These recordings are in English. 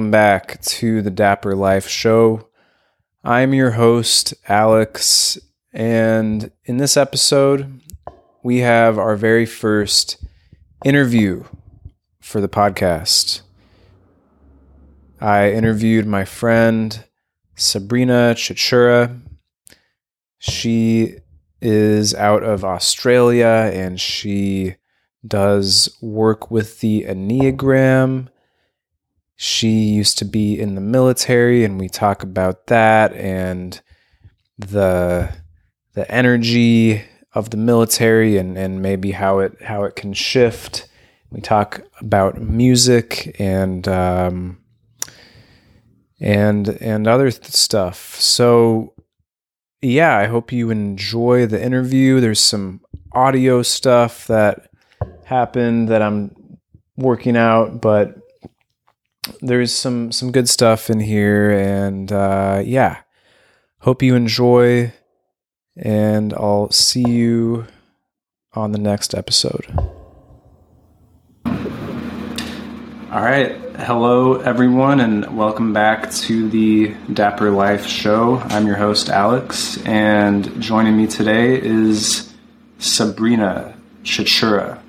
welcome back to the Dapper Life Show. I'm your host, Alex, and in this episode, we have our very first interview for the podcast. I interviewed my friend Sabrina Ciaciura. She is out of Australia and she does work with the Enneagram. She used to be in the military and we talk about that and the the energy of the military and, and maybe how it how it can shift. We talk about music and um, and and other th- stuff. So yeah, I hope you enjoy the interview. There's some audio stuff that happened that I'm working out, but there's some some good stuff in here and uh, yeah. Hope you enjoy and I'll see you on the next episode. All right. Hello, everyone, and welcome back to the Dapper Life Show. I'm your host, Alex, and joining me today is Sabrina Ciaciura.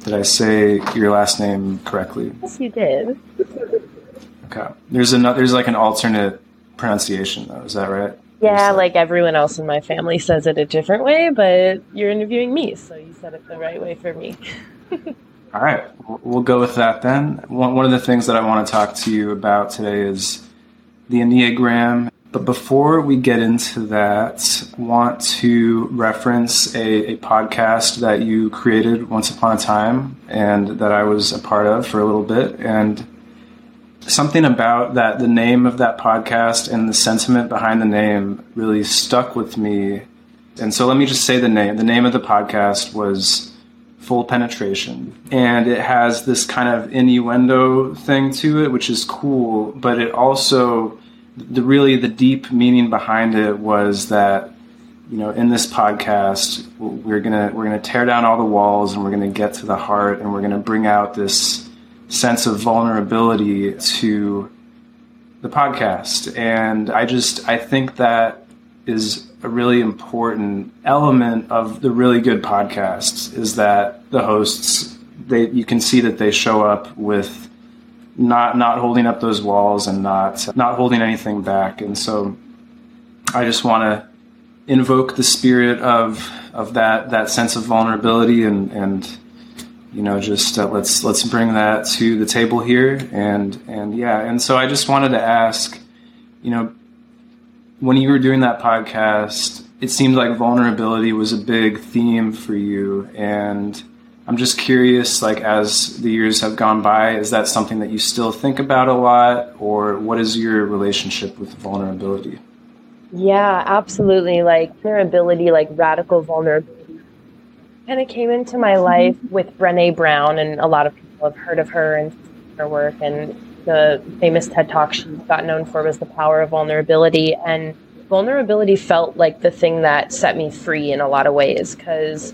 Did I say your last name correctly? Yes, you did. Okay. There's another. There's like an alternate pronunciation, though. Is that right? Yeah, like everyone else in my family says it a different way, but you're interviewing me, so you said it the right way for me. All right, we'll go with that then. One of the things that I want to talk to you about today is the Enneagram. But before we get into that, want to reference a, a podcast that you created once upon a time and that I was a part of for a little bit. And something about that the name of that podcast and the sentiment behind the name really stuck with me. And so let me just say the name the name of the podcast was full penetration. And it has this kind of innuendo thing to it which is cool but it also the really the deep meaning behind it was that you know in this podcast we're gonna we're gonna tear down all the walls and we're gonna get to the heart and we're gonna bring out this sense of vulnerability to the podcast. And I just, I think that is a really important element of the really good podcasts is that the hosts, they, you can see that they show up with not, not holding up those walls and not, not holding anything back. And so I just want to invoke the spirit of, of that, that sense of vulnerability and, and, you know, just uh, let's let's bring that to the table here, and and yeah, and so I just wanted to ask, you know, when you were doing that podcast, it seemed like vulnerability was a big theme for you, and I'm just curious, like as the years have gone by, is that something that you still think about a lot, or what is your relationship with vulnerability? Yeah, absolutely. Like vulnerability, like radical vulnerability kind of came into my mm-hmm. life with Brene Brown, and a lot of people have heard of her and her work. And the famous TED Talk she got known for was the power of vulnerability. And vulnerability felt like the thing that set me free in a lot of ways because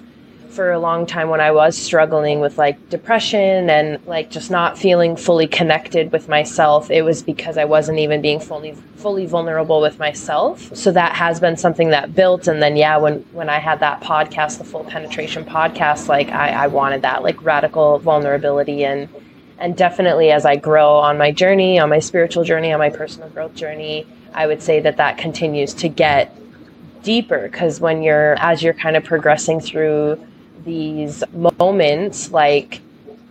for a long time when I was struggling with like depression and like just not feeling fully connected with myself, it was because I wasn't even being fully fully vulnerable with myself. So that has been something that built. And then yeah, when when I had that podcast, the full penetration podcast, like I, I wanted that like radical vulnerability and and definitely as I grow on my journey, on my spiritual journey, on my personal growth journey, I would say that that continues to get deeper because when you're as you're kind of progressing through these moments like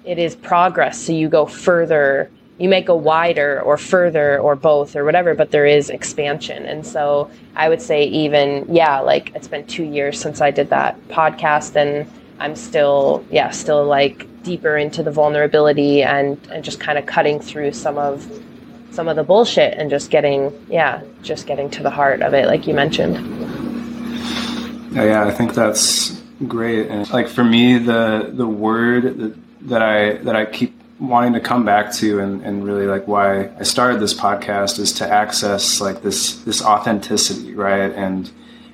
it is progress. So you go further you make go wider or further or both or whatever but there is expansion. And so i would say even yeah like it's been two years since i did that podcast and i'm still yeah still like deeper into the vulnerability and and just kind of cutting through some of some of the bullshit and just getting yeah just getting to the heart of it like you mentioned. Yeah, yeah i think that's great and like for me the the word that, that i that i keep wanting to come back to and, and really like why i started this podcast is to access like this this authenticity right and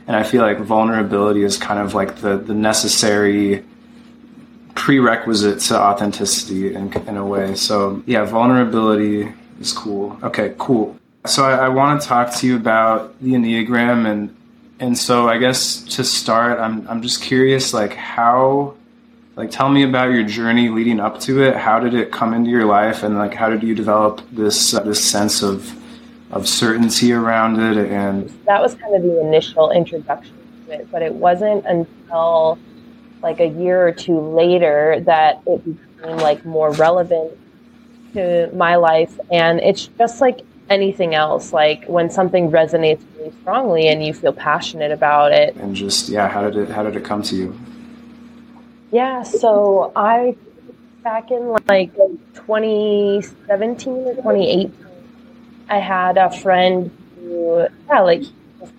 and i feel like vulnerability is kind of like the the necessary prerequisite to authenticity in, in a way so yeah vulnerability is cool. Okay, cool. So I, I want to talk to you about the Enneagram and and so I guess to start, I'm I'm just curious, like how, like tell me about your journey leading up to it. How did it come into your life, and like how did you develop this uh, this sense of of certainty around it? And that was kind of the initial introduction to it, but it wasn't until like a year or two later that it became like more relevant to my life, and it's just like anything else. Like when something resonates really strongly and you feel passionate about it. And just yeah, how did it how did it come to you? Yeah, so I back in like 2017 or 2018, I had a friend who yeah, like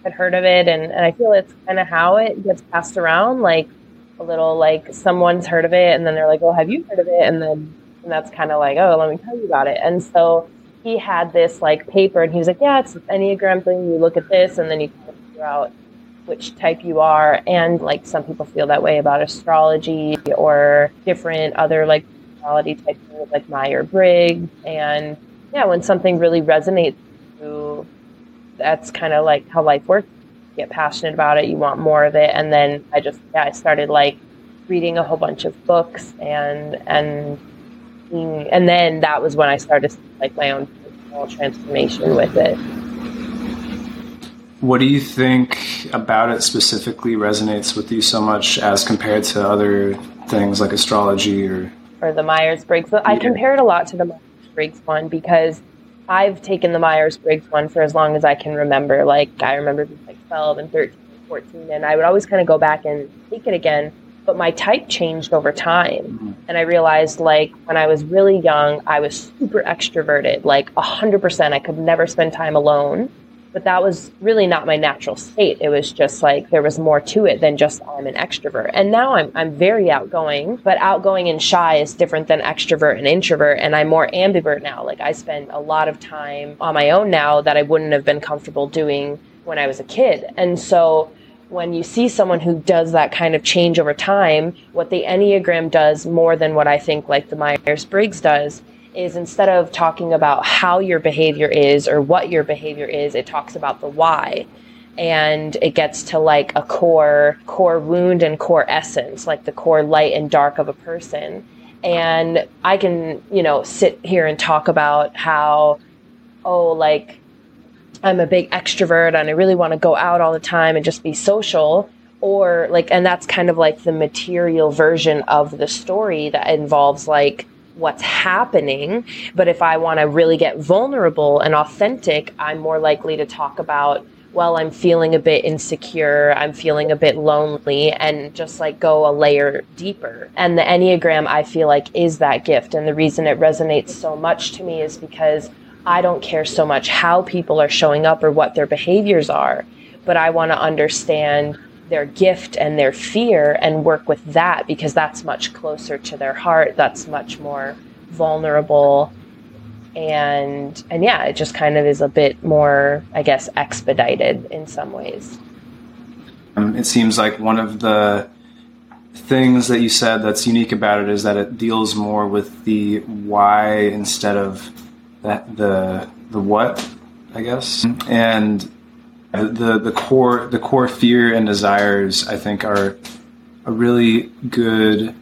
had heard of it and, and I feel it's kind of how it gets passed around, like a little like someone's heard of it and then they're like, Oh, have you heard of it? And then and that's kind of like, oh, let me tell you about it. And so he had this like paper and he was like, yeah, it's an Enneagram thing. You look at this and then you figure out which type you are. And like some people feel that way about astrology or different other like personality types like Myers Briggs. And yeah, when something really resonates you, that's kind of like how life works. You get passionate about it, you want more of it. And then I just, yeah, I started like reading a whole bunch of books and, and, Mm, and then that was when I started like my own personal transformation with it. What do you think about it specifically resonates with you so much as compared to other things like astrology or or the Myers Briggs? Yeah. I compare it a lot to the Myers Briggs one because I've taken the Myers Briggs one for as long as I can remember. Like I remember being like 12 and 13 and 14, and I would always kind of go back and take it again but my type changed over time. Mm-hmm. And I realized like when I was really young, I was super extroverted, like 100%. I could never spend time alone. But that was really not my natural state. It was just like there was more to it than just I'm an extrovert. And now I'm I'm very outgoing, but outgoing and shy is different than extrovert and introvert. And I'm more ambivert now. Like I spend a lot of time on my own now that I wouldn't have been comfortable doing when I was a kid. And so when you see someone who does that kind of change over time, what the Enneagram does more than what I think like the Myers Briggs does is instead of talking about how your behavior is or what your behavior is, it talks about the why. And it gets to like a core, core wound and core essence, like the core light and dark of a person. And I can, you know, sit here and talk about how, oh, like I'm a big extrovert and I really want to go out all the time and just be social. Or like and that's kind of like the material version of the story that involves like what's happening. But if I want to really get vulnerable and authentic I'm more likely to talk about well I'm feeling a bit insecure I'm feeling a bit lonely and just like go a layer deeper. And the enneagram I feel like is that gift. And the reason it resonates so much to me is because I don't care so much how people are showing up or what their behaviors are, but I want to understand their gift and their fear and work with that because that's much closer to their heart. That's much more vulnerable. And and yeah, it just kind of is a bit more, I guess, expedited in some ways. Um, it seems like one of the things that you said that's unique about it is that it deals more with the why instead of that the the what I guess? And the the core the core fear and desires I think are a really good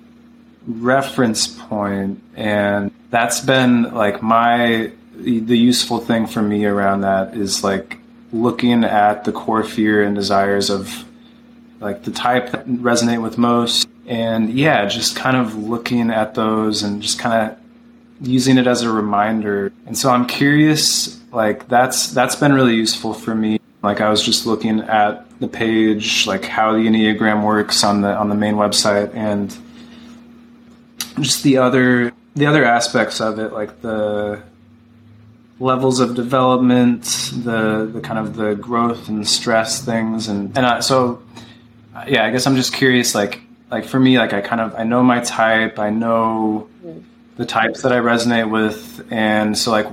reference point. And that's been like my the useful thing for me around that is like looking at the core fear and desires of like the type that resonate with most. And yeah just kind of looking at those and just kind of using it as a reminder. And so I'm curious, like that's that's been really useful for me. Like I was just looking at the page, like how the Enneagram works on the on the main website and just the other the other aspects of it, like the levels of development, the the kind of the growth and stress things, and and I, so yeah, I guess I'm just curious, like like for me, like I kind of I know my type, I know the types that I resonate with, and so like,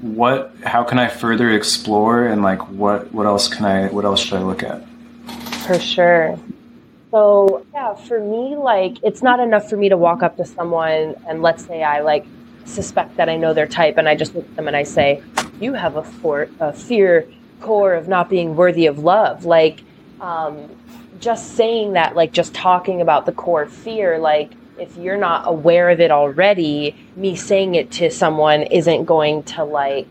what? How can I further explore, and like, what? What else can I? What else should I look at? For sure. So yeah, for me, like, it's not enough for me to walk up to someone and let's say I like suspect that I know their type, and I just look at them and I say, "You have a, for- a fear core of not being worthy of love." Like, um, just saying that, like, just talking about the core fear, like, if you're not aware of it already, me saying it to someone isn't going to like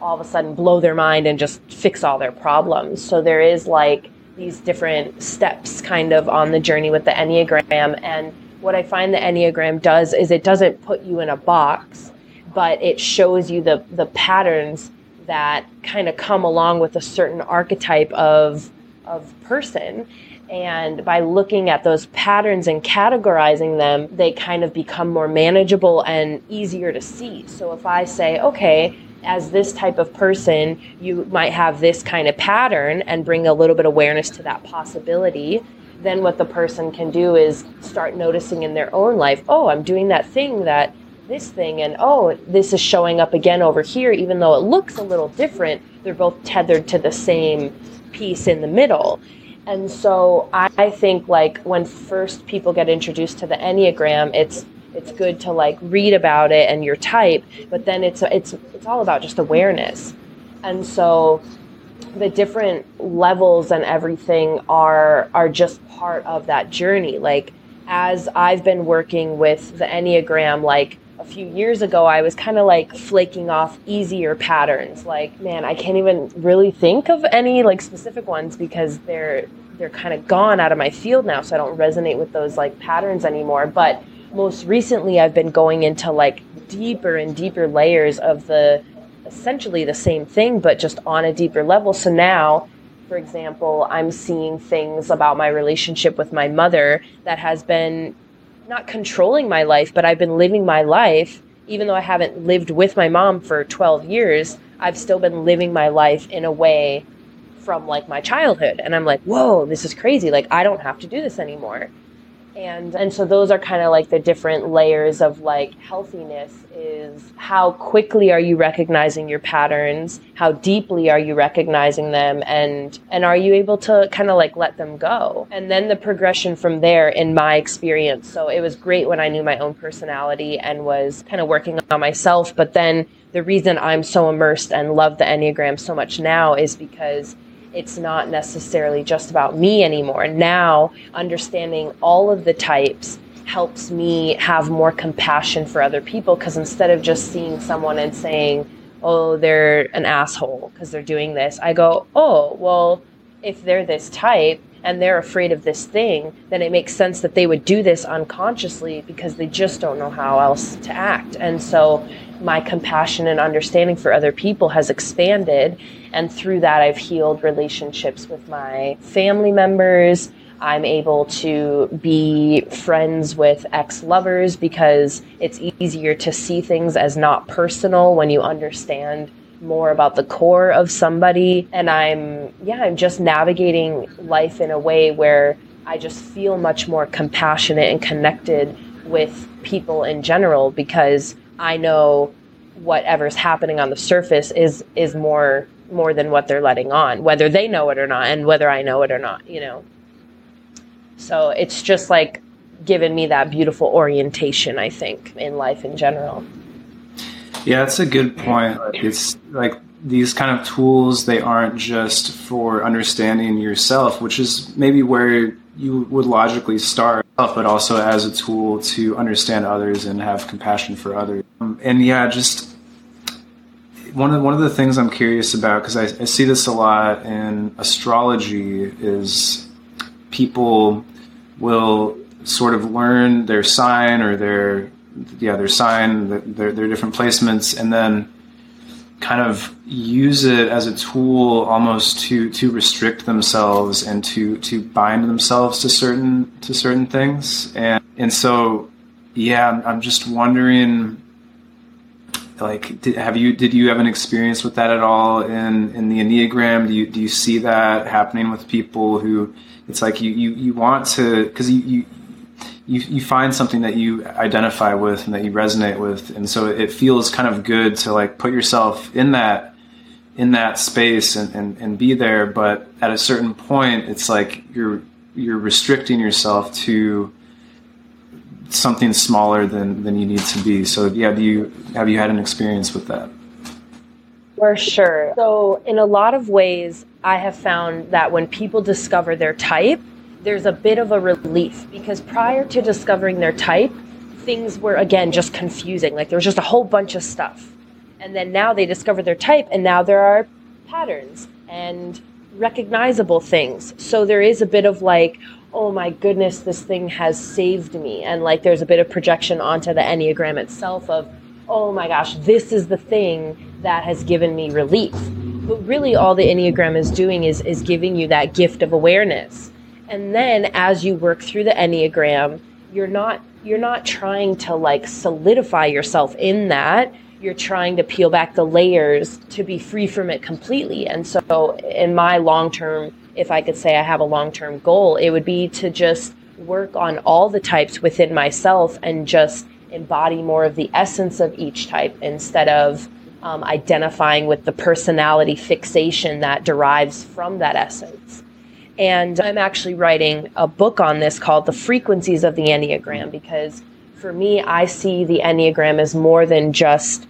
all of a sudden blow their mind and just fix all their problems. So there is like these different steps kind of on the journey with the Enneagram. And what I find the Enneagram does is it doesn't put you in a box, but it shows you the, the patterns that kind of come along with a certain archetype of, of person. And by looking at those patterns and categorizing them, they kind of become more manageable and easier to see. So if I say, okay, as this type of person, you might have this kind of pattern and bring a little bit of awareness to that possibility. Then what the person can do is start noticing in their own life, oh, I'm doing that thing that this thing, and oh, this is showing up again over here, even though it looks a little different, they're both tethered to the same piece in the middle. And so I think like when first people get introduced to the Enneagram, it's it's good to like read about it and your type, but then it's it's it's all about just awareness. And so the different levels and everything are are just part of that journey. Like as I've been working with the Enneagram like a few years ago, I was kind of like flaking off easier patterns. Like, man, I can't even really think of any like specific ones because they're they're kind of gone out of my field now, so I don't resonate with those like patterns anymore. But most recently, I've been going into like deeper and deeper layers of the essentially the same thing, but just on a deeper level. So now, for example, I'm seeing things about my relationship with my mother that has been not controlling my life, but I've been living my life. Even though I haven't lived with my mom for 12 years, I've still been living my life in a way from like my childhood. And I'm like, whoa, this is crazy. Like, I don't have to do this anymore and and so those are kind of like the different layers of like healthiness is how quickly are you recognizing your patterns? How deeply are you recognizing them? And and are you able to kind of like let them go? And then the progression from there in my experience. So it was great when i knew my own personality and was kind of working on myself but then the reason i'm so immersed and love the enneagram so much now is because it's not necessarily just about me anymore. Now, understanding all of the types helps me have more compassion for other people because instead of just seeing someone and saying, oh, they're an asshole because they're doing this, I go, oh, well, if they're this type, and they're afraid of this thing, then it makes sense that they would do this unconsciously because they just don't know how else to act. And so my compassion and understanding for other people has expanded. And through that, I've healed relationships with my family members. I'm able to be friends with ex lovers because it's easier to see things as not personal when you understand more about the core of somebody. And I'm, yeah, I'm just navigating life in a way where I just feel much more compassionate and connected with people in general because I know whatever's happening on the surface is is more more than what they're letting on, whether they know it or not, and whether I know it or not, you know. So it's just like given me that beautiful orientation, I think, in life in general. Yeah, that's a good point. It's like these kind of tools, they aren't just for understanding yourself, which is maybe where you would logically start, but also as a tool to understand others and have compassion for others. Um, and yeah, just one of one of the things I'm curious about because I, I, see this a lot in astrology is people will sort of learn their sign or their yeah their sign their their different placements and then kind of use it as a tool almost to to restrict themselves and to to bind themselves to certain to certain things. And and so yeah I'm just wondering like did, have you did you have an experience with that at all in in the enneagram? Do you do you see that happening with people who it's like you you, you want to because you, you you you find something that you identify with and that you resonate with and so it feels kind of good to like put yourself in that in that space and, and, and be there but at a certain point it's like you're you're restricting yourself to something smaller than than you need to be. So yeah, you have you had an experience with that? For sure. So in a lot of ways, I have found that when people discover their type, there's a bit of a relief because prior to discovering their type, things were again just confusing. Like there was just a whole bunch of stuff. And then now they discover their type and now there are patterns and recognizable things. So there is a bit of like, oh my goodness, this thing has saved me. And like there's a bit of projection onto the Enneagram itself of, oh my gosh, this is the thing that has given me relief. But really all the Enneagram is doing is is giving you that gift of awareness. And then as you work through the Enneagram, you're not you're not trying to like solidify yourself in that you're trying to peel back the layers to be free from it completely. And so, in my long term, if I could say I have a long term goal, it would be to just work on all the types within myself and just embody more of the essence of each type instead of um, identifying with the personality fixation that derives from that essence. And I'm actually writing a book on this called The Frequencies of the Enneagram because for me, I see the Enneagram as more than just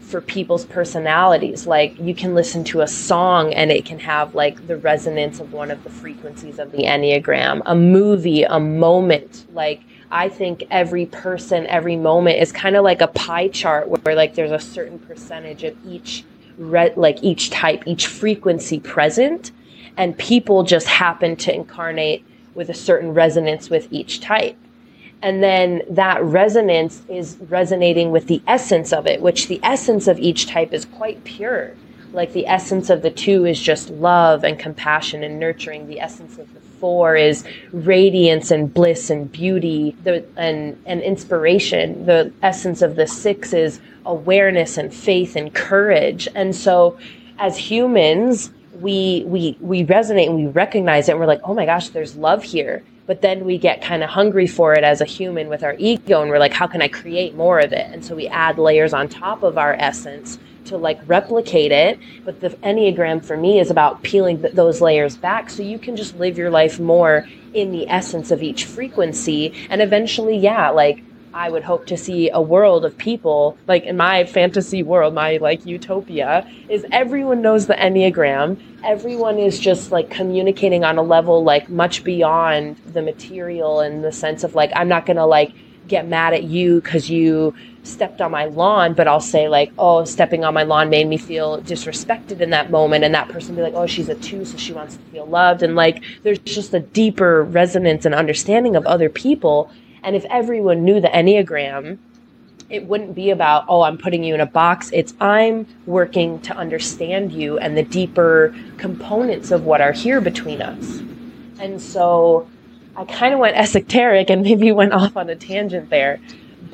for people's personalities. Like you can listen to a song and it can have like the resonance of one of the frequencies of the Enneagram, a movie, a moment. Like I think every person, every moment is kind of like a pie chart where like there's a certain percentage of each re- like each type, each frequency present and people just happen to incarnate with a certain resonance with each type and then that resonance is resonating with the essence of it, which the essence of each type is quite pure. Like the essence of the two is just love and compassion and nurturing. The essence of the four is radiance and bliss and beauty the, and, and inspiration. The essence of the six is awareness and faith and courage. And so as humans, we we we resonate and we recognize it and we're like, oh my gosh, there's love here. But then we get kind of hungry for it as a human with our ego and we're like how can i create more of it? And so we add layers on top of our essence to like replicate it. But the enneagram for me is about peeling those layers back so you can just live your life more in the essence of each frequency. And eventually yeah like I would hope to see a world of people, like in my fantasy world, my like utopia, is everyone knows the Enneagram. Everyone is just like communicating on a level like much beyond the material in the sense of like, I'm not to like get mad at you because you stepped on my lawn, but I'll say like, oh, stepping on my lawn made me feel disrespected in that moment, and that person be like, oh, she's a two, so she wants to feel loved, and like, there's just a deeper resonance and understanding of other people and if everyone knew the Enneagram, it wouldn't be about, oh, I'm putting you in a box. It's I'm working to understand you and the deeper components of what are here between us. And so I kind of went esoteric and maybe went off on a tangent there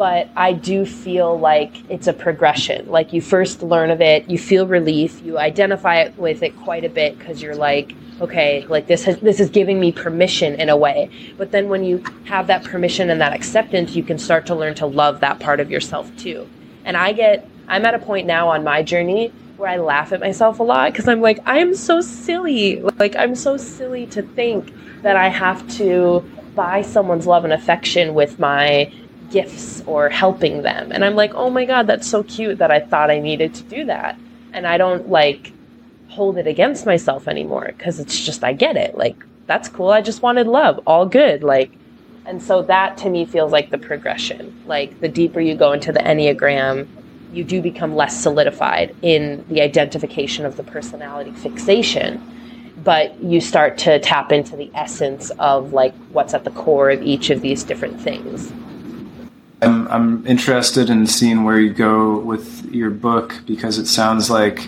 but I do feel like it's a progression. Like you first learn of it, you feel relief, you identify it with it quite a bit because you're like, okay, like this has this is giving me permission in a way. But then when you have that permission and that acceptance, you can start to learn to love that part of yourself too. And I get I'm at a point now on my journey where I laugh at myself a lot because I'm like, I am so silly. Like I'm so silly to think that I have to buy someone's love and affection with my gifts or helping them. And I'm like, oh my God, that's so cute that I thought I needed to do that. And I don't like hold it against myself anymore because it's just, I get it. Like, that's cool. I just wanted love. All good. Like, and so that to me feels like the progression. Like, the deeper you go into the Enneagram, you do become less solidified in the identification of the personality fixation but you start to tap into the essence of like what's at the core of each of these different things I'm, I'm interested in seeing where you go with your book because it sounds like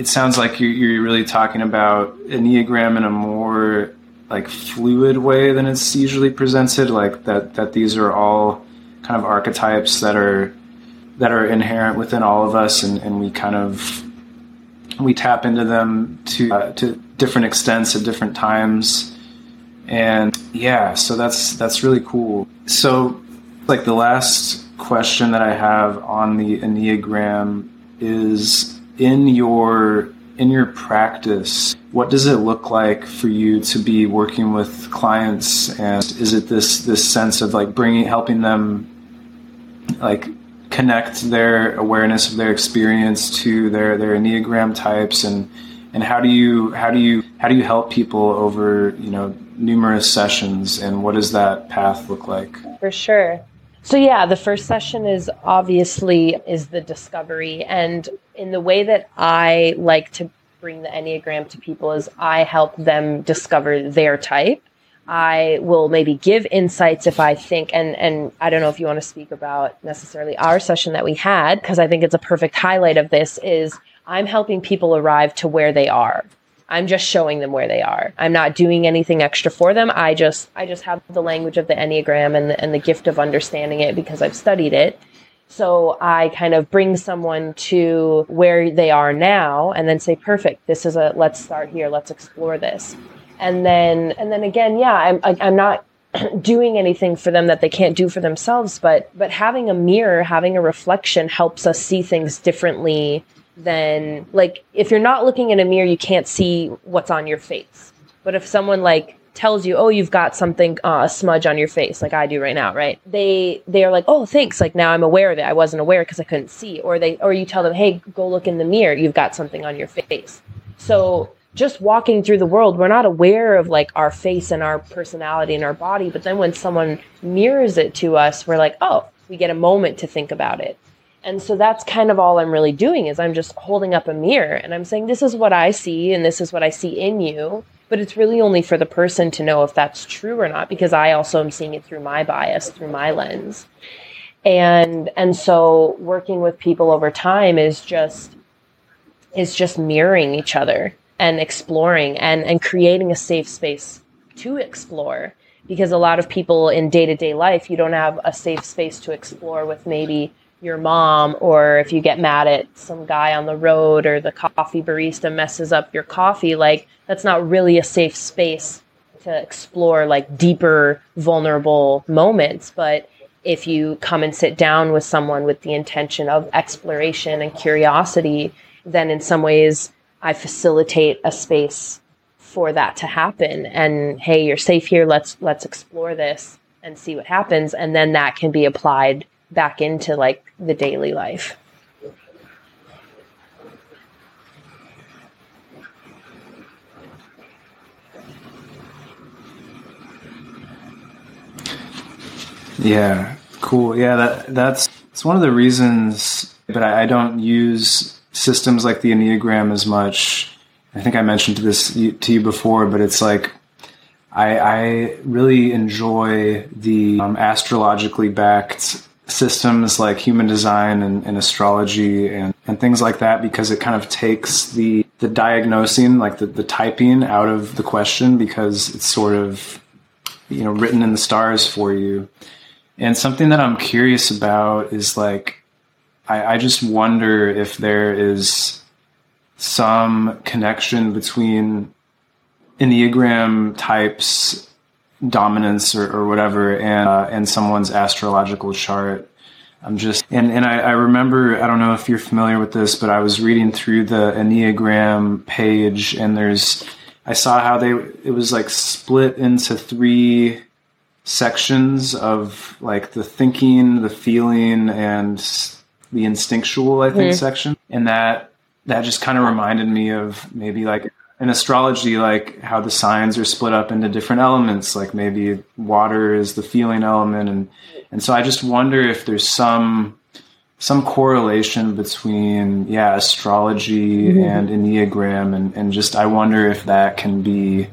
it sounds like you're, you're really talking about enneagram in a more like fluid way than it's usually presented like that that these are all kind of archetypes that are that are inherent within all of us and, and we kind of we tap into them to uh, to different extents at different times and yeah, so that's that's really cool. So like the last question that I have on the Enneagram is in your in your practice, what does it look like for you to be working with clients? And is it this this sense of like bringing, helping them, like connect their awareness of their experience to their their enneagram types? And and how do you how do you how do you help people over you know numerous sessions? And what does that path look like? For sure. So yeah the first session is obviously is the discovery. And in the way that i like to bring the enneagram to people is i help them discover their type I will maybe give insights if I think and and I don't know if you want to speak about necessarily our session that we had because I think it's a perfect highlight of this is I'm helping people arrive to where they are. I'm just showing them where they are. I'm not doing anything extra for them. I just I just have the language of the Enneagram and the, and the gift of understanding it because I've studied it. So I kind of bring someone to where they are now and then say, perfect, this is a, let's start here, let's explore this. And then, and then again, yeah, I'm, I'm not doing anything for them that they can't do for themselves, but, but having a mirror, having a reflection helps us see things differently than like if you're not looking in a mirror you can't see what's on your face. But if someone like tells you oh you've got something uh, a smudge on your face like i do right now right? They they are like oh thanks like now i'm aware of it. I wasn't aware because i couldn't see. Or they or you tell them hey go look in the mirror. You've got something on your face. So just walking through the world we're not aware of like our face and our personality and our body but then when someone mirrors it to us we're like oh we get a moment to think about it. And so that's kind of all I'm really doing is I'm just holding up a mirror and I'm saying this is what I see and this is what I see in you. But it's really only for the person to know if that's true or not because I also am seeing it through my bias, through my lens. And and so working with people over time is just is just mirroring each other and exploring and and creating a safe space to explore because a lot of people in day-to-day life you don't have a safe space to explore with maybe your mom or if you get mad at some guy on the road or the coffee barista messes up your coffee like that's not really a safe space to explore like deeper vulnerable moments. But if you come and sit down with someone with the intention of exploration and curiosity then in some ways i facilitate a space for that to happen. And hey you're safe here. Let's let's explore this and see what happens. And then that can be applied back into like the daily life. Yeah, cool. Yeah, that that's it's one of the reasons. But I, I don't use systems like the Enneagram as much. I think I mentioned this to you before, but it's like I, I really enjoy the um, astrologically backed systems like human design and, and, astrology and, and things like that because it kind of takes the the diagnosing like the, the typing out of the question because it's sort of you know written in the stars for you. And something that i'm curious about is like i, I just wonder if there is some connection between enneagram types dominance or, or whatever and uh, and someone's astrological chart. I'm just and and I, I, remember I don't know if you're familiar with this, but I was reading through the Enneagram page and there's I saw how they it was like split into three sections of like the thinking, the feeling, and the instinctual. I think mm-hmm. section, and that that just kind of reminded me of maybe like in astrology, like how the signs are split up into different elements, like maybe water is the feeling element, and and so I just wonder if there's some some correlation between yeah astrology mm-hmm. and enneagram, and and just I wonder if that can be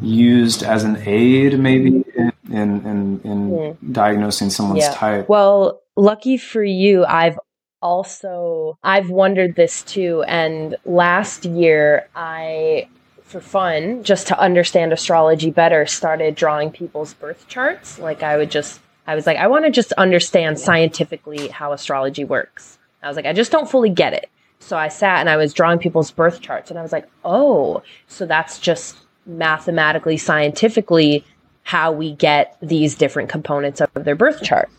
used as an aid maybe in in in, in mm. diagnosing someone's yeah. type. Well, lucky for you, I've also, I've wondered this too. And last year, I, for fun, just to understand astrology better, started drawing people's birth charts. Like, I would just, I was like, I want to just understand scientifically how astrology works. I was like, I just don't fully get it. So I sat and I was drawing people's birth charts, and I was like, oh, so that's just mathematically, scientifically how we get these different components of their birth chart.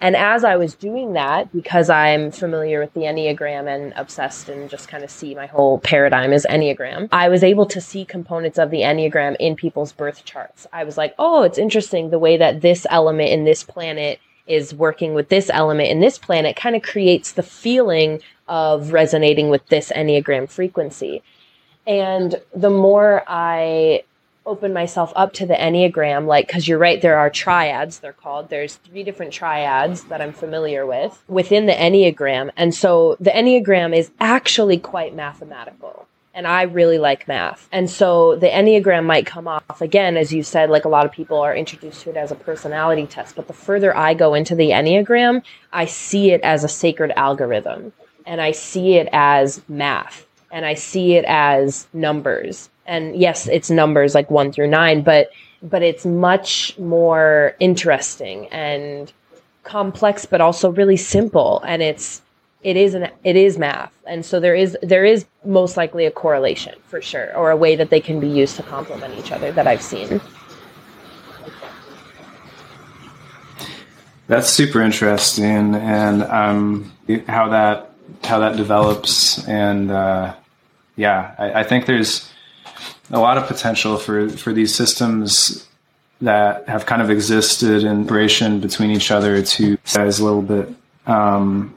And as I was doing that, because I'm familiar with the Enneagram and obsessed and just kind of see my whole paradigm as Enneagram, I was able to see components of the Enneagram in people's birth charts. I was like, oh, it's interesting the way that this element in this planet is working with this element in this planet kind of creates the feeling of resonating with this Enneagram frequency. And the more I open myself up to the Enneagram, like, because you're right, there are triads, they're called. There's three different triads that I'm familiar with within the Enneagram. And so the Enneagram is actually quite mathematical. And I really like math. And so the Enneagram might come off, again, as you said, like a lot of people are introduced to it as a personality test. But the further I go into the Enneagram, I see it as a sacred algorithm and I see it as math and I see it as numbers. And yes, it's numbers like one through nine, but but it's much more interesting and complex, but also really simple. And it's it is an it is math, and so there is there is most likely a correlation for sure, or a way that they can be used to complement each other that I've seen. That's super interesting, and um, how that how that develops, and uh, yeah, I, I think there's a lot of potential for for these systems that have kind of existed in relation between each other to as a little bit. Um,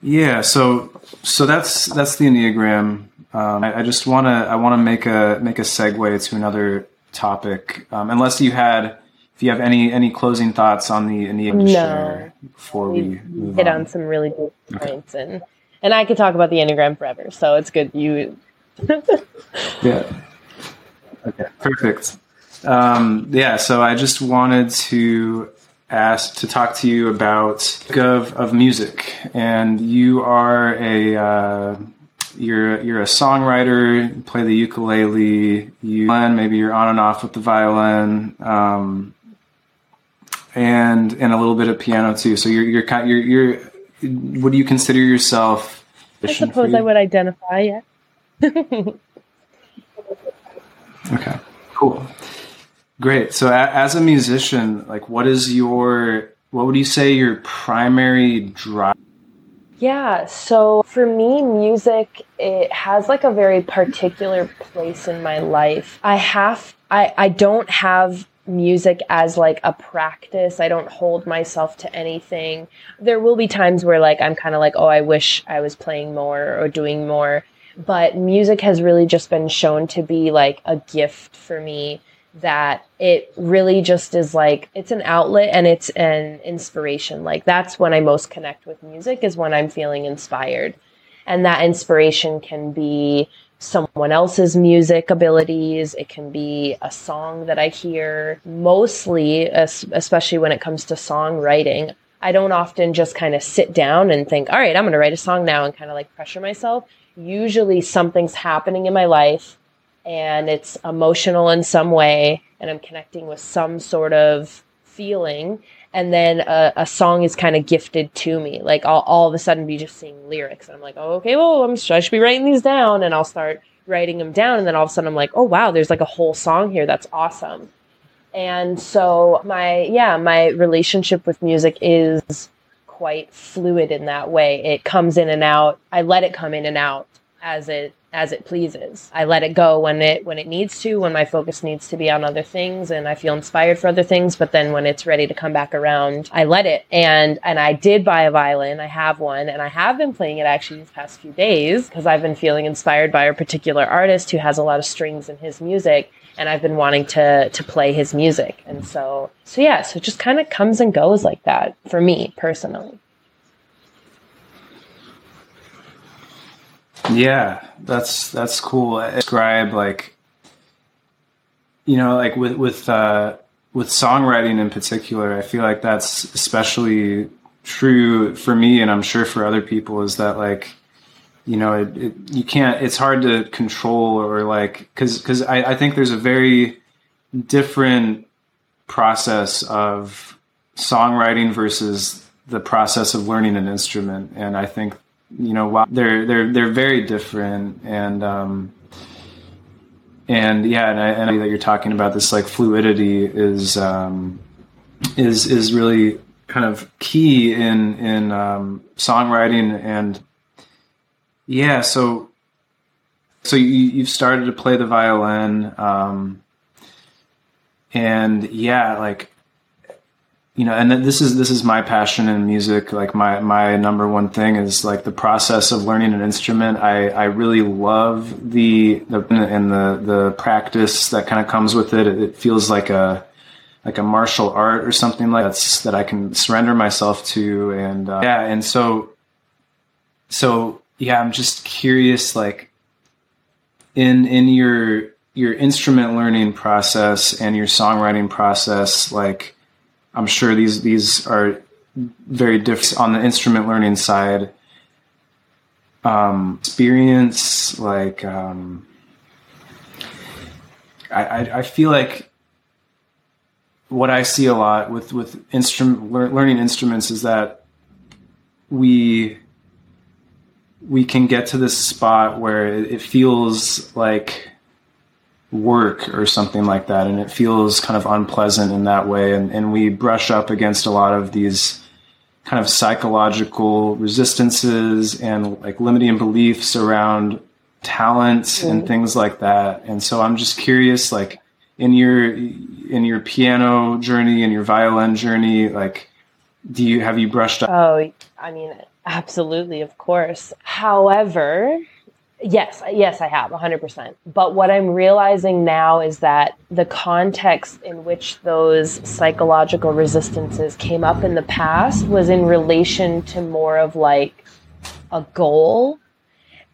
yeah, so so that's that's the enneagram. Um, I, I, just want to I want to make a make a segue to another topic. Um, unless you had, if you have any any closing thoughts on the enneagram no. before we, we hit on. on. some really good points okay. and and I could talk about the enneagram forever. So it's good you. yeah. Okay. Perfect. Um, yeah. So I just wanted to ask to talk to you about of, of music, and you are a uh, you're you're a songwriter, you play the ukulele, you maybe you're on and off with the violin, um, and and a little bit of piano too. So you're you're kind you're you're what do you consider yourself? I suppose I would identify. Yeah. okay. Cool. Great. So, as a musician, like, what is your, what would you say your primary drive? Yeah, so for me, music it has like a very particular place in my life. I have, I, I don't have music as like a practice. I don't hold myself to anything. There will be times where like I'm kind of like, oh, I wish I was playing more or doing more. But music has really just been shown to be like a gift for me that it really just is like it's an outlet and it's an inspiration. Like that's when i most connect with music is when i'm feeling inspired. And that inspiration can be someone else's music abilities. It can be a song that i hear. Mostly especially when it comes to songwriting i don't often just kind of sit down and think all right i'm going to write a song now and kind of like pressure myself usually something's happening in my life and it's emotional in some way and I'm connecting with some sort of feeling and then a, a song is kind of gifted to me. Like I'll all of a sudden be just seeing lyrics and I'm like oh okay well I'm, I should be writing these down and I'll start writing them down and then all of a sudden I'm like oh wow there's like a whole song here. That's awesome. And so my yeah my relationship with music is quite fluid in that way it comes in and out I let it come in and out as it as it pleases. I let it go when it when it needs to, when my focus needs to be on other things and I feel inspired for other things, but then when it's ready to come back around, I let it. And and I did buy a violin. I have one and I have been playing it actually these past few days because I've been feeling inspired by a particular artist who has a lot of strings in his music and I've been wanting to to play his music. And so so yeah, so it just kind of comes and goes like that for me personally. Yeah, that's that's cool. describe like you know, like with with uh, with songwriting in particular, I feel like that's especially true for me, and I'm sure for other people. Is that like you know, it, it, you can't. It's hard to control or like because because I, I think there's a very different process of songwriting versus the process of learning an instrument, and I think you know, while they're they're they're very different, and um, and yeah, and I, and that you're talking about this like fluidity is um, is is really kind of key in in um, songwriting and yeah so so you, you've started to play the violin um, and yeah like you know and this is this is my passion in music. Like my my number one thing is like the process of learning an instrument. I i really love the the and the the practice that kind of comes with it. It feels like a like a martial art or something like that's that i can surrender myself to and uh, yeah and so so yeah i'm just curious like in in your your instrument learning process and your songwriting process like I'm sure these these are very different on the instrument learning side. Um, experience like um, I, I, I feel like what I see a lot with with instrument learning instruments is that we we can get to this spot where it feels like work or something like that and it feels kind of unpleasant in that way and, and we brush up against a lot of these kind of psychological resistances and like limiting beliefs around talent mm-hmm. and things like that and so i'm just curious like in your in your piano journey and your violin journey like do you have you brushed up oh i mean absolutely of course however Yes, yes, I have 100%. But what I'm realizing now is that the context in which those psychological resistances came up in the past was in relation to more of like a goal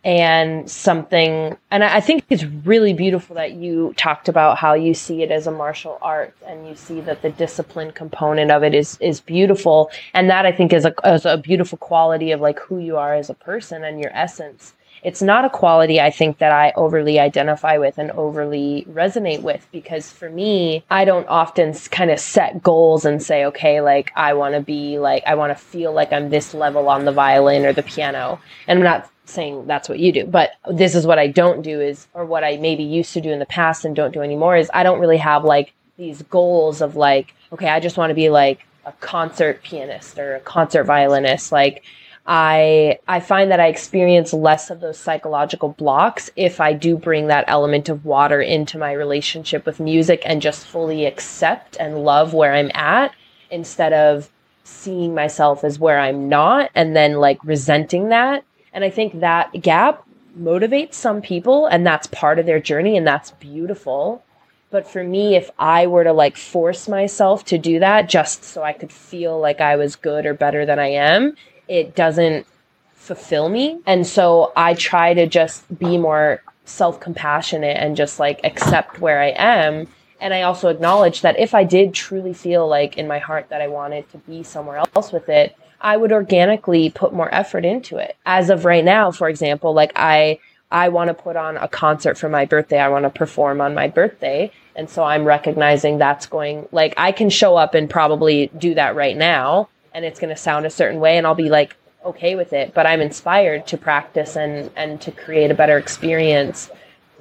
and something. And I think it's really beautiful that you talked about how you see it as a martial art and you see that the discipline component of it is, is beautiful. And that I think is a, is a beautiful quality of like who you are as a person and your essence it's not a quality I think that I overly identify with and overly resonate with because for me, I don't often kind of set goals and say, okay, like I want to be like, I want to feel like I'm this level on the violin or the piano. And I'm not saying that's what you do, but this is what I don't do is, or what I maybe used to do in the past and don't do anymore is I don't really have like these goals of like, okay, I just want to be like a concert pianist or a concert violinist. Like, I I find that I experience less of those psychological blocks if I do bring that element of water into my relationship with music and just fully accept and love where I'm at instead of seeing myself as where I'm not and then like resenting that. And I think that gap motivates some people and that's part of their journey and that's beautiful. But for me, if I were to like force myself to do that just so I could feel like I was good or better than I am, it doesn't fulfill me. And so I try to just be more self compassionate and just like accept where I am. And I also acknowledge that if I did truly feel like in my heart that I wanted to be somewhere else with it, I would organically put more effort into it. As of right now, for example, like I I want to put on a concert for my birthday. I want to perform on my birthday. And so I'm recognizing that's going like I can show up and probably do that right now and it's going to sound a certain way and I'll be like okay with it, but I'm inspired to practice and and to create a better experience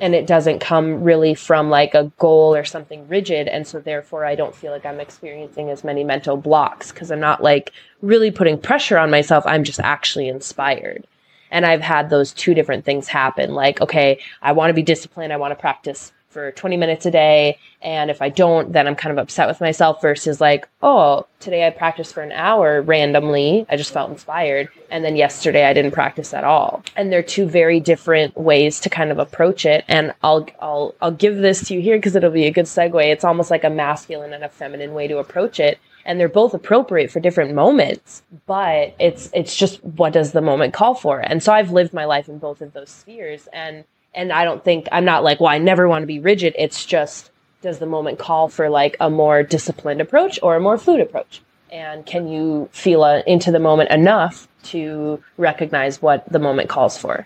and it doesn't come really from like a goal or something rigid and so therefore I don't feel like I'm experiencing as many mental blocks because I'm not like really putting pressure on myself, I'm just actually inspired. And I've had those two different things happen like okay, I want to be disciplined, I want to practice for 20 minutes a day. And if I don't, then I'm kind of upset with myself versus like, oh, today I practiced for an hour randomly. I just felt inspired. And then yesterday I didn't practice at all. And they're two very different ways to kind of approach it. And I'll, I'll, I'll give this to you here because it'll be a good segue. It's almost like a masculine and a feminine way to approach it and they're both appropriate for different moments but it's it's just what does the moment call for and so i've lived my life in both of those spheres and and I don't think I'm not like, well, I never want to be rigid. It's just does the moment call for like a more disciplined approach or a more fluid approach? And can you feel a, into the moment enough to recognize what the moment calls for?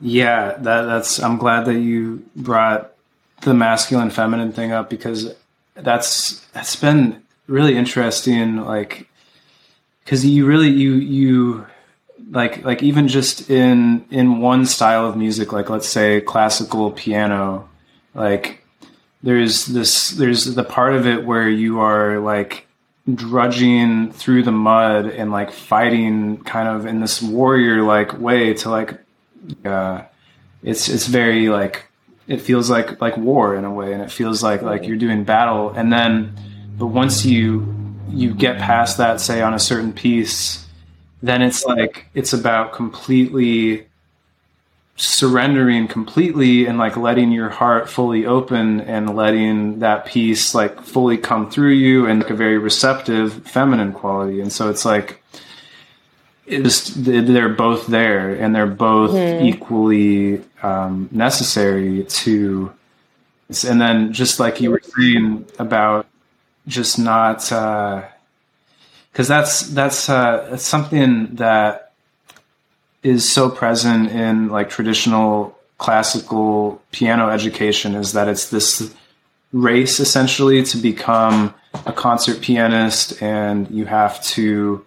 Yeah, that, that's. I'm glad that you brought the masculine feminine thing up because that's that's been really interesting. Like, because you really you you like like even just in in one style of music like let's say classical piano like there's this there's the part of it where you are like drudging through the mud and like fighting kind of in this warrior like way to like uh it's it's very like it feels like like war in a way and it feels like like you're doing battle. And then but once you you get past that say on a certain piece then it's like it's about completely surrendering completely and like letting your heart fully open and letting that piece like fully come through you and like a very receptive feminine quality and so it's like it's they're both there and they're both mm-hmm. equally um, necessary to and then just like you were saying about just not because that's that's uh, that's something that is so present in like traditional classical piano education is that it's this race essentially to become a concert pianist and you have to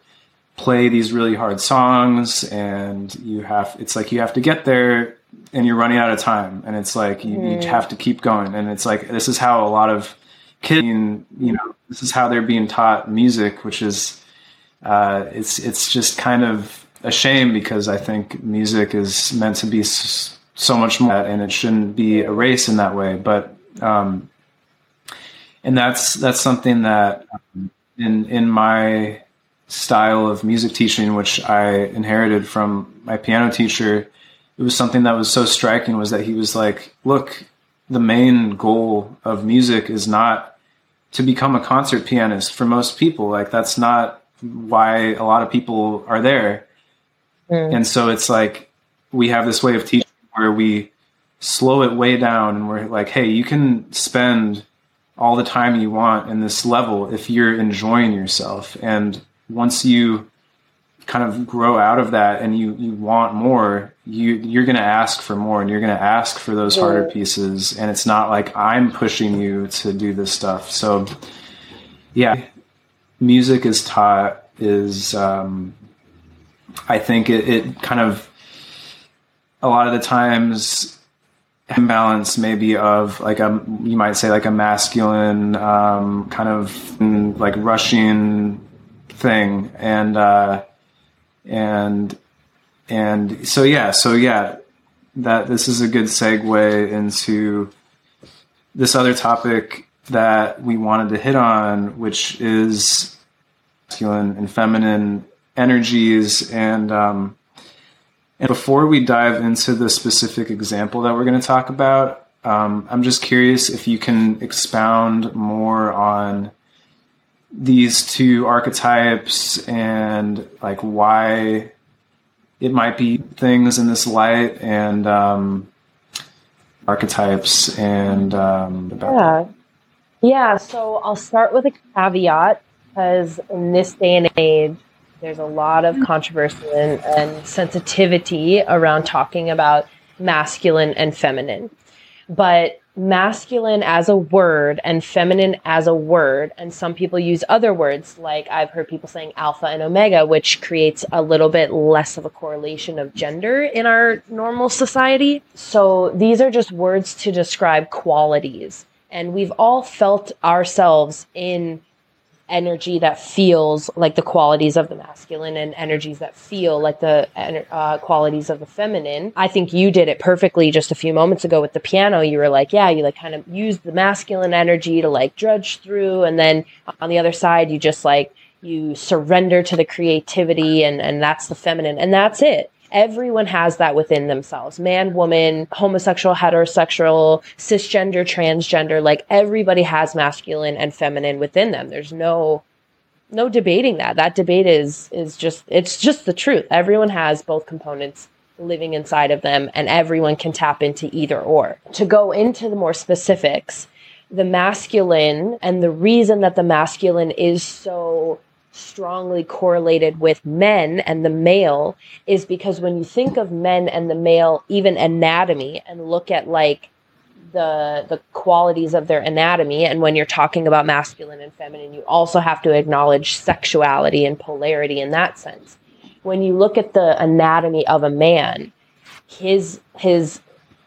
play these really hard songs and you have it's like you have to get there and you're running out of time and it's like you, mm. you have to keep going and it's like this is how a lot of kids you know this is how they're being taught music which is uh, it's it's just kind of a shame because I think music is meant to be so much more, and it shouldn't be a race in that way. But um, and that's that's something that um, in in my style of music teaching, which I inherited from my piano teacher, it was something that was so striking. Was that he was like, "Look, the main goal of music is not to become a concert pianist for most people. Like that's not why a lot of people are there." Mm. And so it's like we have this way of teaching where we slow it way down and we're like, hey, you can spend all the time you want in this level if you're enjoying yourself. And once you kind of grow out of that and you, you want more, you you're gonna ask for more and you're gonna ask for those yeah. harder pieces. And it's not like I'm pushing you to do this stuff. So yeah, music is taught is um, I think it, it kind of a lot of the times imbalance maybe of like a you might say like a masculine um, kind of like rushing thing and uh, and and so yeah so yeah that this is a good segue into this other topic that we wanted to hit on which is masculine and feminine energies. And um, and before we dive into the specific example that we're going to talk about, um, I'm just curious if you can expound more on these two archetypes and like why it might be things in this light and um, archetypes and um, yeah. Yeah, so I'll start with a caveat because in this day and age, there's a lot of controversy and, and sensitivity around talking about masculine and feminine. But masculine as a word and feminine as a word, and some people use other words like I've heard people saying alpha and omega, which creates a little bit less of a correlation of gender in our normal society. So these are just words to describe qualities. And we've all felt ourselves in energy that feels like the qualities of the masculine and energies that feel like the uh, qualities of the feminine. I think you did it perfectly just a few moments ago with the piano. You were like, yeah, you like kind of use the masculine energy to like drudge through. And then on the other side, you just like, you surrender to the creativity and, and that's the feminine and that's it Everyone has that within themselves man, woman, homosexual, heterosexual, cisgender, transgender. Like everybody has masculine and feminine within them. There's no no debating that. That debate is is just it's just the truth. Everyone has both components living inside of them and everyone can tap into either or. To go into the more specifics, the masculine and the reason that the masculine is so strongly correlated with men and the male is because when you think of men and the male even anatomy and look at like the the qualities of their anatomy and when you're talking about masculine and feminine you also have to acknowledge sexuality and polarity in that sense. When you look at the anatomy of a man his his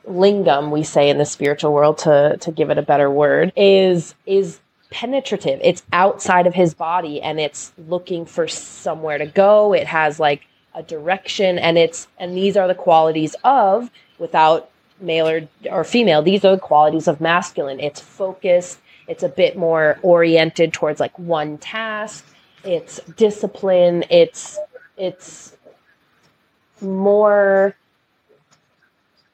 lingam we say in the spiritual world to to give it a better word is is penetrative. It's outside of his body and it's looking for somewhere to go. It has like a direction and it's and these are the qualities of without male or, or female these are the qualities of masculine. It's focused. It's a bit more oriented towards like one task. It's discipline. It's it's more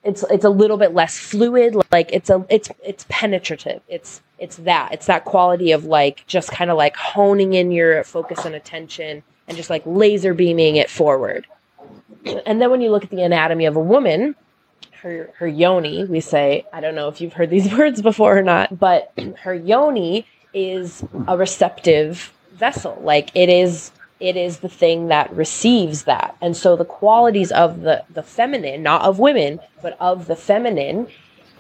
it's it's a little bit less fluid. Like it's a it's it's penetrative. It's it's that it's that quality of like just kind of like honing in your focus and attention and just like laser beaming it forward and then when you look at the anatomy of a woman her her yoni we say i don't know if you've heard these words before or not but her yoni is a receptive vessel like it is it is the thing that receives that. And so the qualities of the, the feminine, not of women, but of the feminine,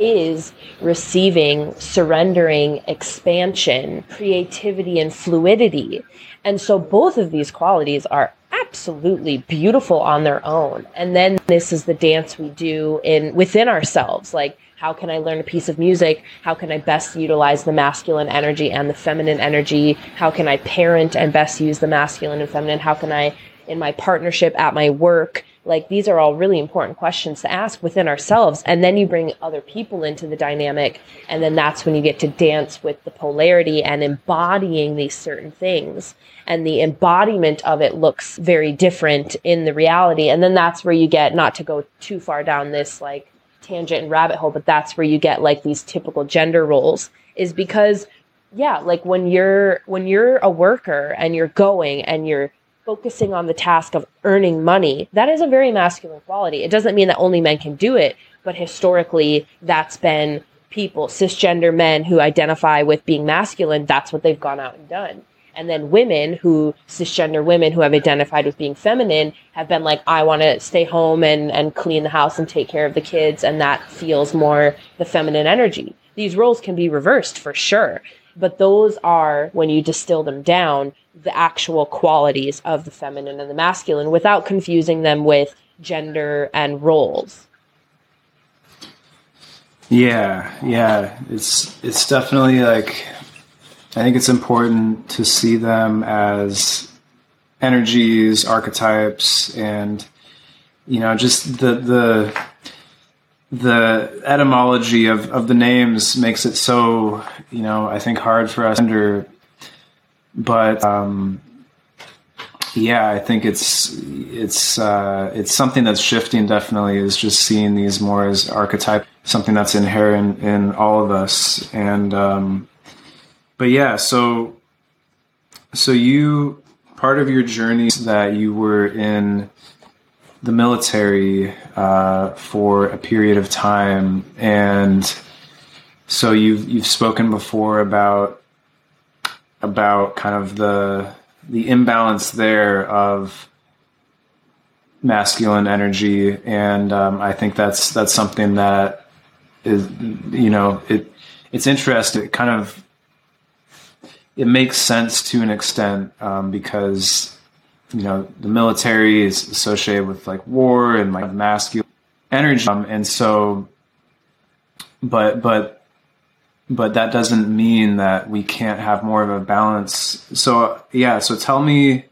is receiving, surrendering, expansion, creativity, and fluidity. And so both of these qualities are absolutely beautiful on their own. And then this is the dance we do in within ourselves. Like how can I learn a piece of music? How can I best utilize the masculine energy and the feminine energy? How can I parent and best use the masculine and feminine? How can I, in my partnership, at my work, like these are all really important questions to ask within ourselves. And then you bring other people into the dynamic. And then that's when you get to dance with the polarity and embodying these certain things. And the embodiment of it looks very different in the reality. And then that's where you get, not to go too far down this like tangent and rabbit hole, but that's where you get like these typical gender roles is because yeah, like when you're when you're a worker and you're going and you're focusing on the task of earning money, that is a very masculine quality. It doesn't mean that only men can do it, but historically that's been people, cisgender men who identify with being masculine, that's what they've gone out and done. And then women who, cisgender women who have identified with being feminine, have been like, I want to stay home and, and clean the house and take care of the kids. And that feels more the feminine energy. These roles can be reversed for sure. But those are, when you distill them down, the actual qualities of the feminine and the masculine without confusing them with gender and roles. Yeah, yeah. It's it's definitely like I think it's important to see them as energies, archetypes, and you know, just the the the etymology of, of the names makes it so you know I think hard for us under, but um, yeah, I think it's it's uh, it's something that's shifting. Definitely, is just seeing these more as archetype, something that's inherent in all of us, and um, but yeah, so so you part of your journey that you were in the military uh, for a period of time, and so you've you've spoken before about about kind of the the imbalance there of masculine energy, and um, I think that's that's something that is you know it it's interesting. It kind of it makes sense to an extent um, because you know the military is associated with like war and like masculine energy, um, and so, but but but that doesn't mean that we can't have more of a balance. So yeah, so tell me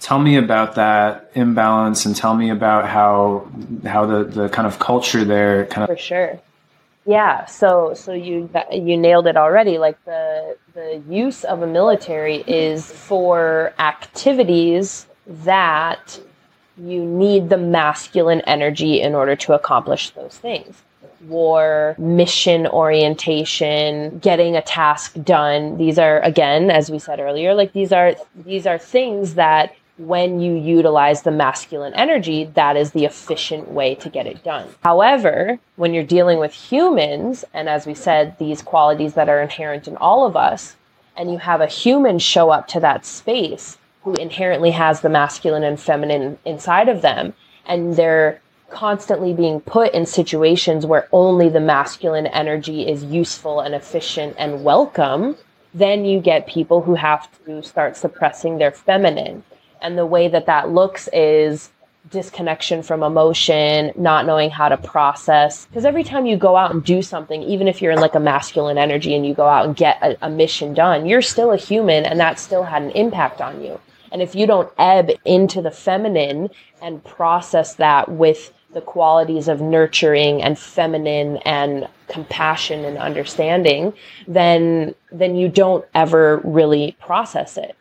tell me about that imbalance and tell me about how how the the kind of culture there kind of for sure yeah, so so you you nailed it already. Like the the use of a military is for activities that you need the masculine energy in order to accomplish those things. War, mission orientation, getting a task done. These are again, as we said earlier, like these are these are things that when you utilize the masculine energy, that is the efficient way to get it done. However, when you're dealing with humans, and as we said, these qualities that are inherent in all of us, and you have a human show up to that space who inherently has the masculine and feminine inside of them, and they're constantly being put in situations where only the masculine energy is useful and efficient and welcome, then you get people who have to start suppressing their feminine and the way that that looks is disconnection from emotion, not knowing how to process. Because every time you go out and do something, even if you're in like a masculine energy and you go out and get a, a, mission done, you're still a human and that still had an impact on you. And if you don't ebb into the feminine and process that with the qualities of nurturing and feminine and compassion and understanding, then then you don't ever really process it.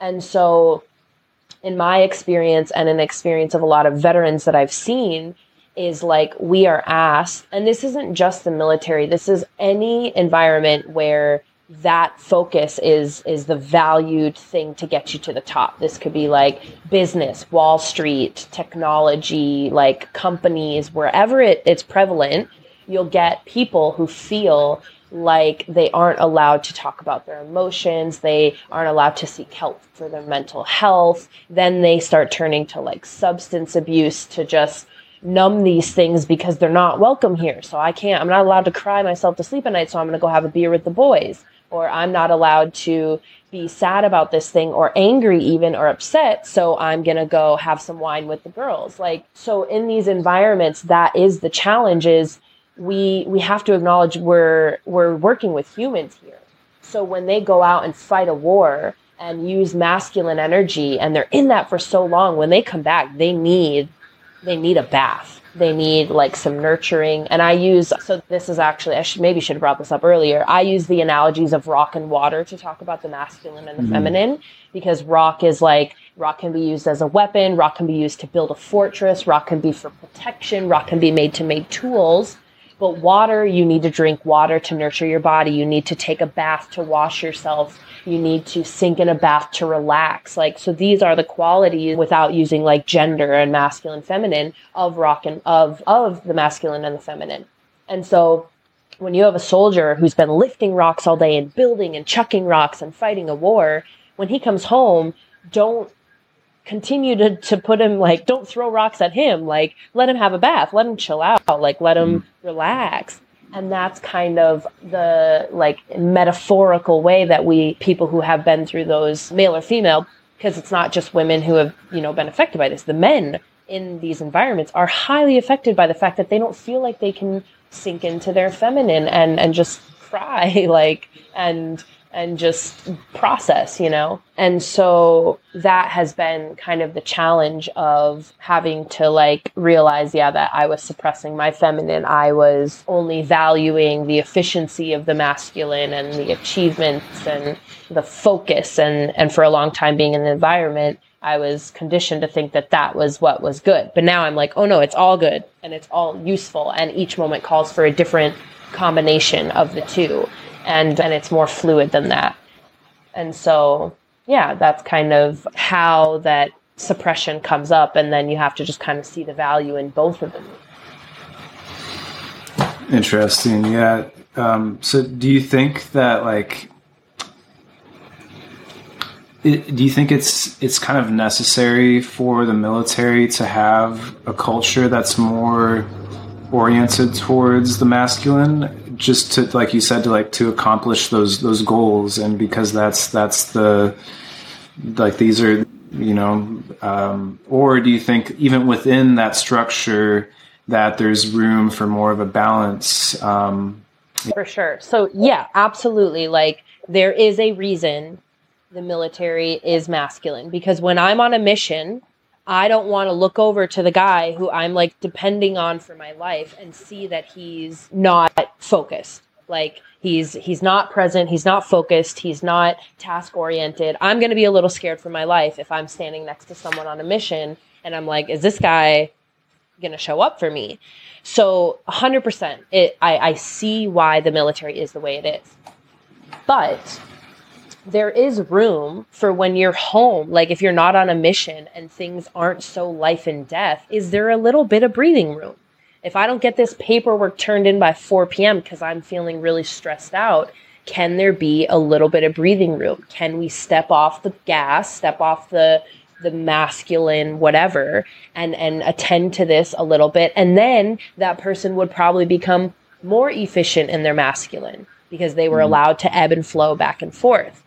And so in my experience and an experience of a lot of veterans that I've seen is like we are asked, and this isn't just the military, this is any environment where that focus is is the valued thing to get you to the top. This could be like business, Wall Street, technology, like companies, wherever it, it's prevalent, you'll get people who feel like they aren't allowed to talk about their emotions, they aren't allowed to seek help for their mental health. Then they start turning to like substance abuse to just numb these things because they're not welcome here. So I can't, I'm not allowed to cry myself to sleep at night, so I'm going to go have a beer with the boys. Or I'm not allowed to be sad about this thing or angry even or upset, so I'm going to go have some wine with the girls. Like, so in these environments, that is the challenge is we we have to acknowledge we're we're working with humans here. So when they go out and fight a war and use masculine energy and they're in that for so long, when they come back, they need they need a bath. They need like some nurturing. And I use so this is actually I should maybe should have brought this up earlier. I use the analogies of rock and water to talk about the masculine and the mm-hmm. feminine because rock is like rock can be used as a weapon, rock can be used to build a fortress, rock can be for protection, rock can be made to make tools but water, you need to drink water to nurture your body. You need to take a bath to wash yourself. You need to sink in a bath to relax. Like, so these are the qualities without using like gender and masculine, feminine of rock and of, of the masculine and the feminine. And so when you have a soldier who's been lifting rocks all day and building and chucking rocks and fighting a war, when he comes home, don't continue to, to put him like don't throw rocks at him. Like let him have a bath. Let him chill out. Like let him mm-hmm. relax. And that's kind of the like metaphorical way that we people who have been through those male or female because it's not just women who have you know been affected by this. The men in these environments are highly affected by the fact that they don't feel like they can sink into their feminine and and just cry like and and just process, you know? And so that has been kind of the challenge of having to like realize, yeah, that I was suppressing my feminine. I was only valuing the efficiency of the masculine and the achievements and the focus. And, and for a long time being in the environment, I was conditioned to think that that was what was good. But now I'm like, oh no, it's all good and it's all useful. And each moment calls for a different combination of the two and and it's more fluid than that. And so, yeah, that's kind of how that suppression comes up and then you have to just kind of see the value in both of them. Interesting. Yeah. Um, so do you think that like it, do you think it's it's kind of necessary for the military to have a culture that's more oriented towards the masculine just to like you said to like to accomplish those those goals. And because that's that's the like these are you know um, or do you think even within that structure that there's room for more of a balance? Um, for sure. So yeah absolutely. Like there is a reason the military is masculine. Because when i'm on a mission I don't want to look over to the guy who I'm like depending on for my life and see that he's not focused. Like he's he's not present, he's not focused, he's not task oriented. I'm going to be a little scared for my life if I'm standing next to someone on a mission and I'm like, is this guy going to show up for me? So 100%, it, I, I see why the military is the way it is. But there is room for when you're home, like if you're not on a mission and things aren't so life and death, is there a little bit of breathing room? If I don't get this paperwork turned in by 4 p.m. because I'm feeling really stressed out, can there be a little bit of breathing room? Can we step off the gas, step off the the masculine whatever and and attend to this a little bit and then that person would probably become more efficient in their masculine because they were mm-hmm. allowed to ebb and flow back and forth.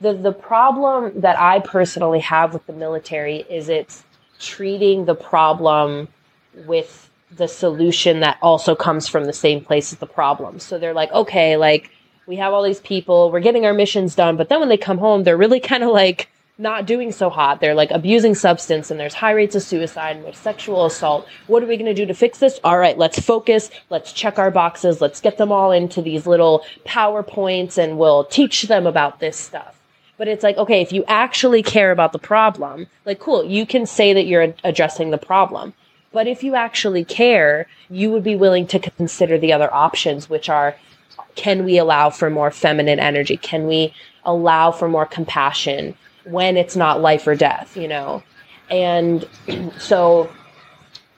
The the problem that I personally have with the military is it's treating the problem with the solution that also comes from the same place as the problem. So they're like, okay, like we have all these people, we're getting our missions done, but then when they come home, they're really kind of like not doing so hot. They're like abusing substance and there's high rates of suicide and there's sexual assault. What are we going to do to fix this? All right, let's focus. Let's check our boxes. Let's get them all into these little PowerPoints and we'll teach them about this stuff. But it's like, okay, if you actually care about the problem, like, cool, you can say that you're addressing the problem. But if you actually care, you would be willing to consider the other options, which are can we allow for more feminine energy? Can we allow for more compassion? When it's not life or death, you know? And so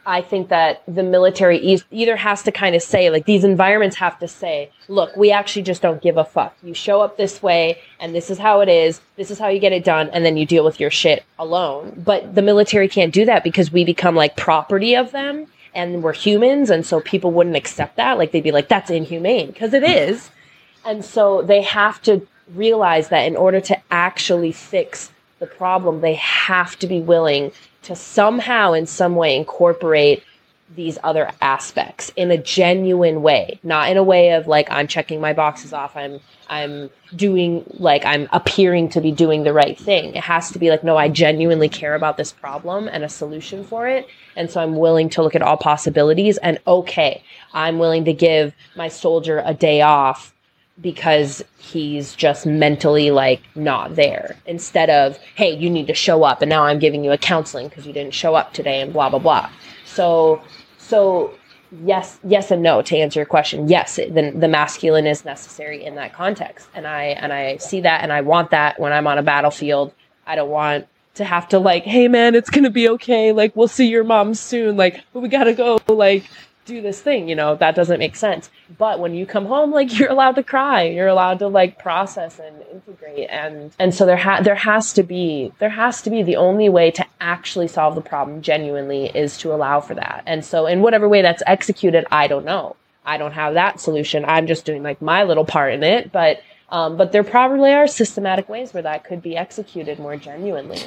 I think that the military either has to kind of say, like, these environments have to say, look, we actually just don't give a fuck. You show up this way, and this is how it is. This is how you get it done, and then you deal with your shit alone. But the military can't do that because we become like property of them, and we're humans, and so people wouldn't accept that. Like, they'd be like, that's inhumane, because it is. And so they have to realize that in order to actually fix the problem, they have to be willing to somehow, in some way, incorporate these other aspects in a genuine way, not in a way of like I'm checking my boxes off, I'm I'm doing like I'm appearing to be doing the right thing. It has to be like no, I genuinely care about this problem and a solution for it, and so I'm willing to look at all possibilities and okay, I'm willing to give my soldier a day off because he's just mentally like not there. Instead of hey you need to show up and now i'm giving you a counseling because you didn't show up today and blah blah blah. So so yes yes and no to answer your question. Yes the, the masculine is necessary in that context and i and i see that and i want that when i'm on a battlefield. I don't want to have to like hey man it's gonna be okay. Like we'll see your mom soon. Like but we gotta go like do this thing, you know, that doesn't make sense. But when you come home, like you're allowed to cry, you're allowed to like process and integrate and and so there ha- there has to be there has to be the only way to actually solve the problem genuinely is to allow for that. And so in whatever way that's executed, I don't know. I don't have that solution. I'm just doing like my little part in it, but um, but there probably are systematic ways where that could be executed more genuinely.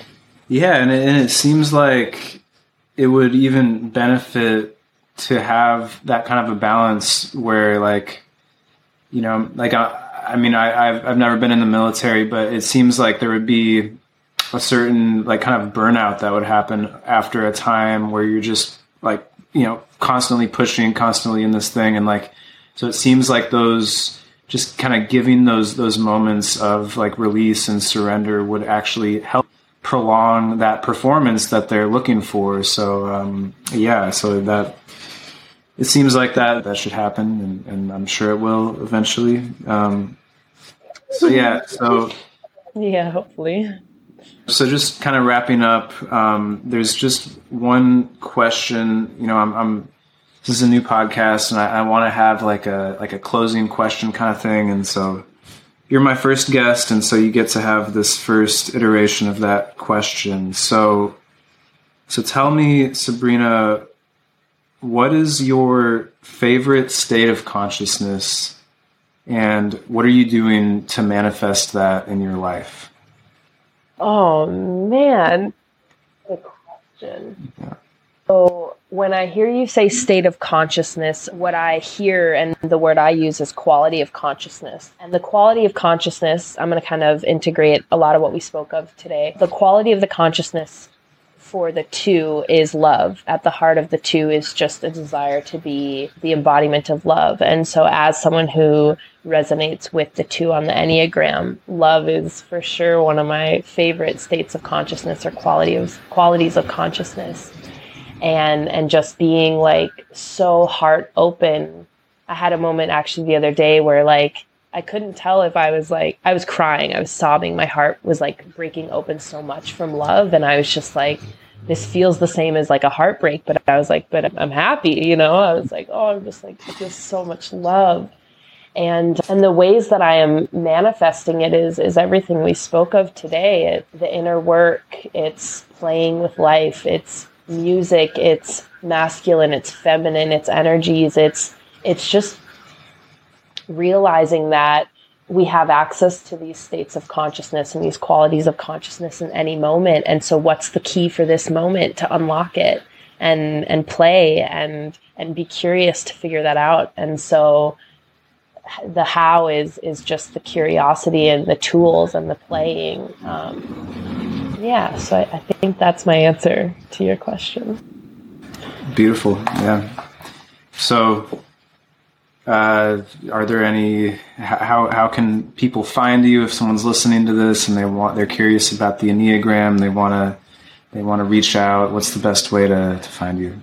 Yeah, and it, and it seems like it would even benefit to have that kind of a balance where like you know like I, I mean I, I've, I've never been in the military but it seems like there would be a certain like kind of burnout that would happen after a time where you're just like you know constantly pushing constantly in this thing. And like so it seems like those just kind of giving those those moments of like release and surrender would actually help prolong that performance that they're looking for. So um, yeah so that it seems like that that should happen, and, and I'm sure it will eventually. Um, so yeah, so yeah, hopefully. So just kind of wrapping up, um, there's just one question. You know, I'm, I'm this is a new podcast, and I, I want to have like a like a closing question kind of thing, and so you're my first guest, and so you get to have this first iteration of that question. So, so tell me, Sabrina, what is your favorite state of consciousness and what are you doing to manifest that in your life? Oh man, good question. Yeah. So when I hear you say state of consciousness, what I hear and the word I use is quality of consciousness. And the quality of consciousness, I'm going to kind of integrate a lot of what we spoke of today. The quality of the consciousness for the two is love. At the heart of the two is just a desire to be the embodiment of love. And so, as someone who resonates with the two on the Enneagram, love is for sure one of my favorite states of consciousness or quality of qualities of consciousness. And and just being like so heart open. I had a moment actually the other day where like I couldn't tell if I was like, I was crying, I was sobbing. My heart was like breaking open so much from love. And I was just like, this feels the same as like a heartbreak. But I was like, but I'm happy, you know? I was like, oh, I'm just like, just so much love. And, and the ways that I am manifesting it is, is everything we spoke of today. It, the inner work, it's playing with life, it's music, it's masculine, it's feminine, it's energies, it's, it's just realizing that we have access to these states of consciousness and these qualities of consciousness in any moment. And so what's the key for this moment to unlock it and and play and and be curious to figure that out. And so the how is is just the curiosity and the tools and the playing. Um, yeah, so I, I think that's my answer to your question. Beautiful, yeah. So uh, are there any how how can people find you if someone's listening to this and they want they're curious about the enneagram they want to they want to reach out? What's the best way to, to find you?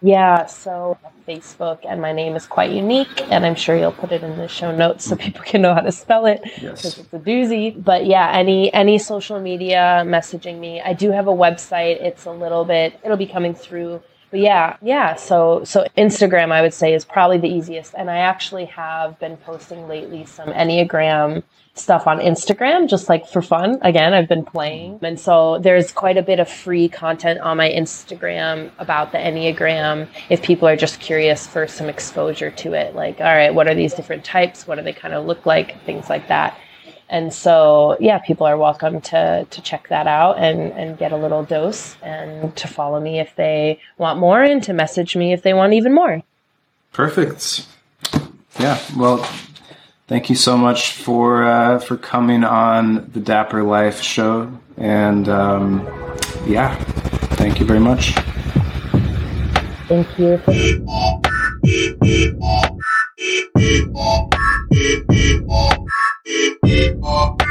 Yeah so facebook and my name is quite unique and i'm sure you'll put it in the show notes so people can know how to spell it because yes. it's a doozy. But yeah any any social media messaging me. I do have a website. It's a little bit it'll be coming through but yeah, yeah. So so Instagram I would say is probably the easiest. And I actually have been posting lately some Enneagram stuff on Instagram just like for fun. Again, I've been playing. And so there's quite a bit of free content on my Instagram about the Enneagram if people are just curious for some exposure to it. Like, all right, what are these different types? What do they kind of look like? Things like that. And so, yeah, people are welcome to to check that out and and get a little dose and to follow me if they want more and to message me if they want even more. Perfect. Yeah. Well, thank you so much for uh, for coming on the Dapper Life show, and um, yeah, thank you very much. Thank you. Oh.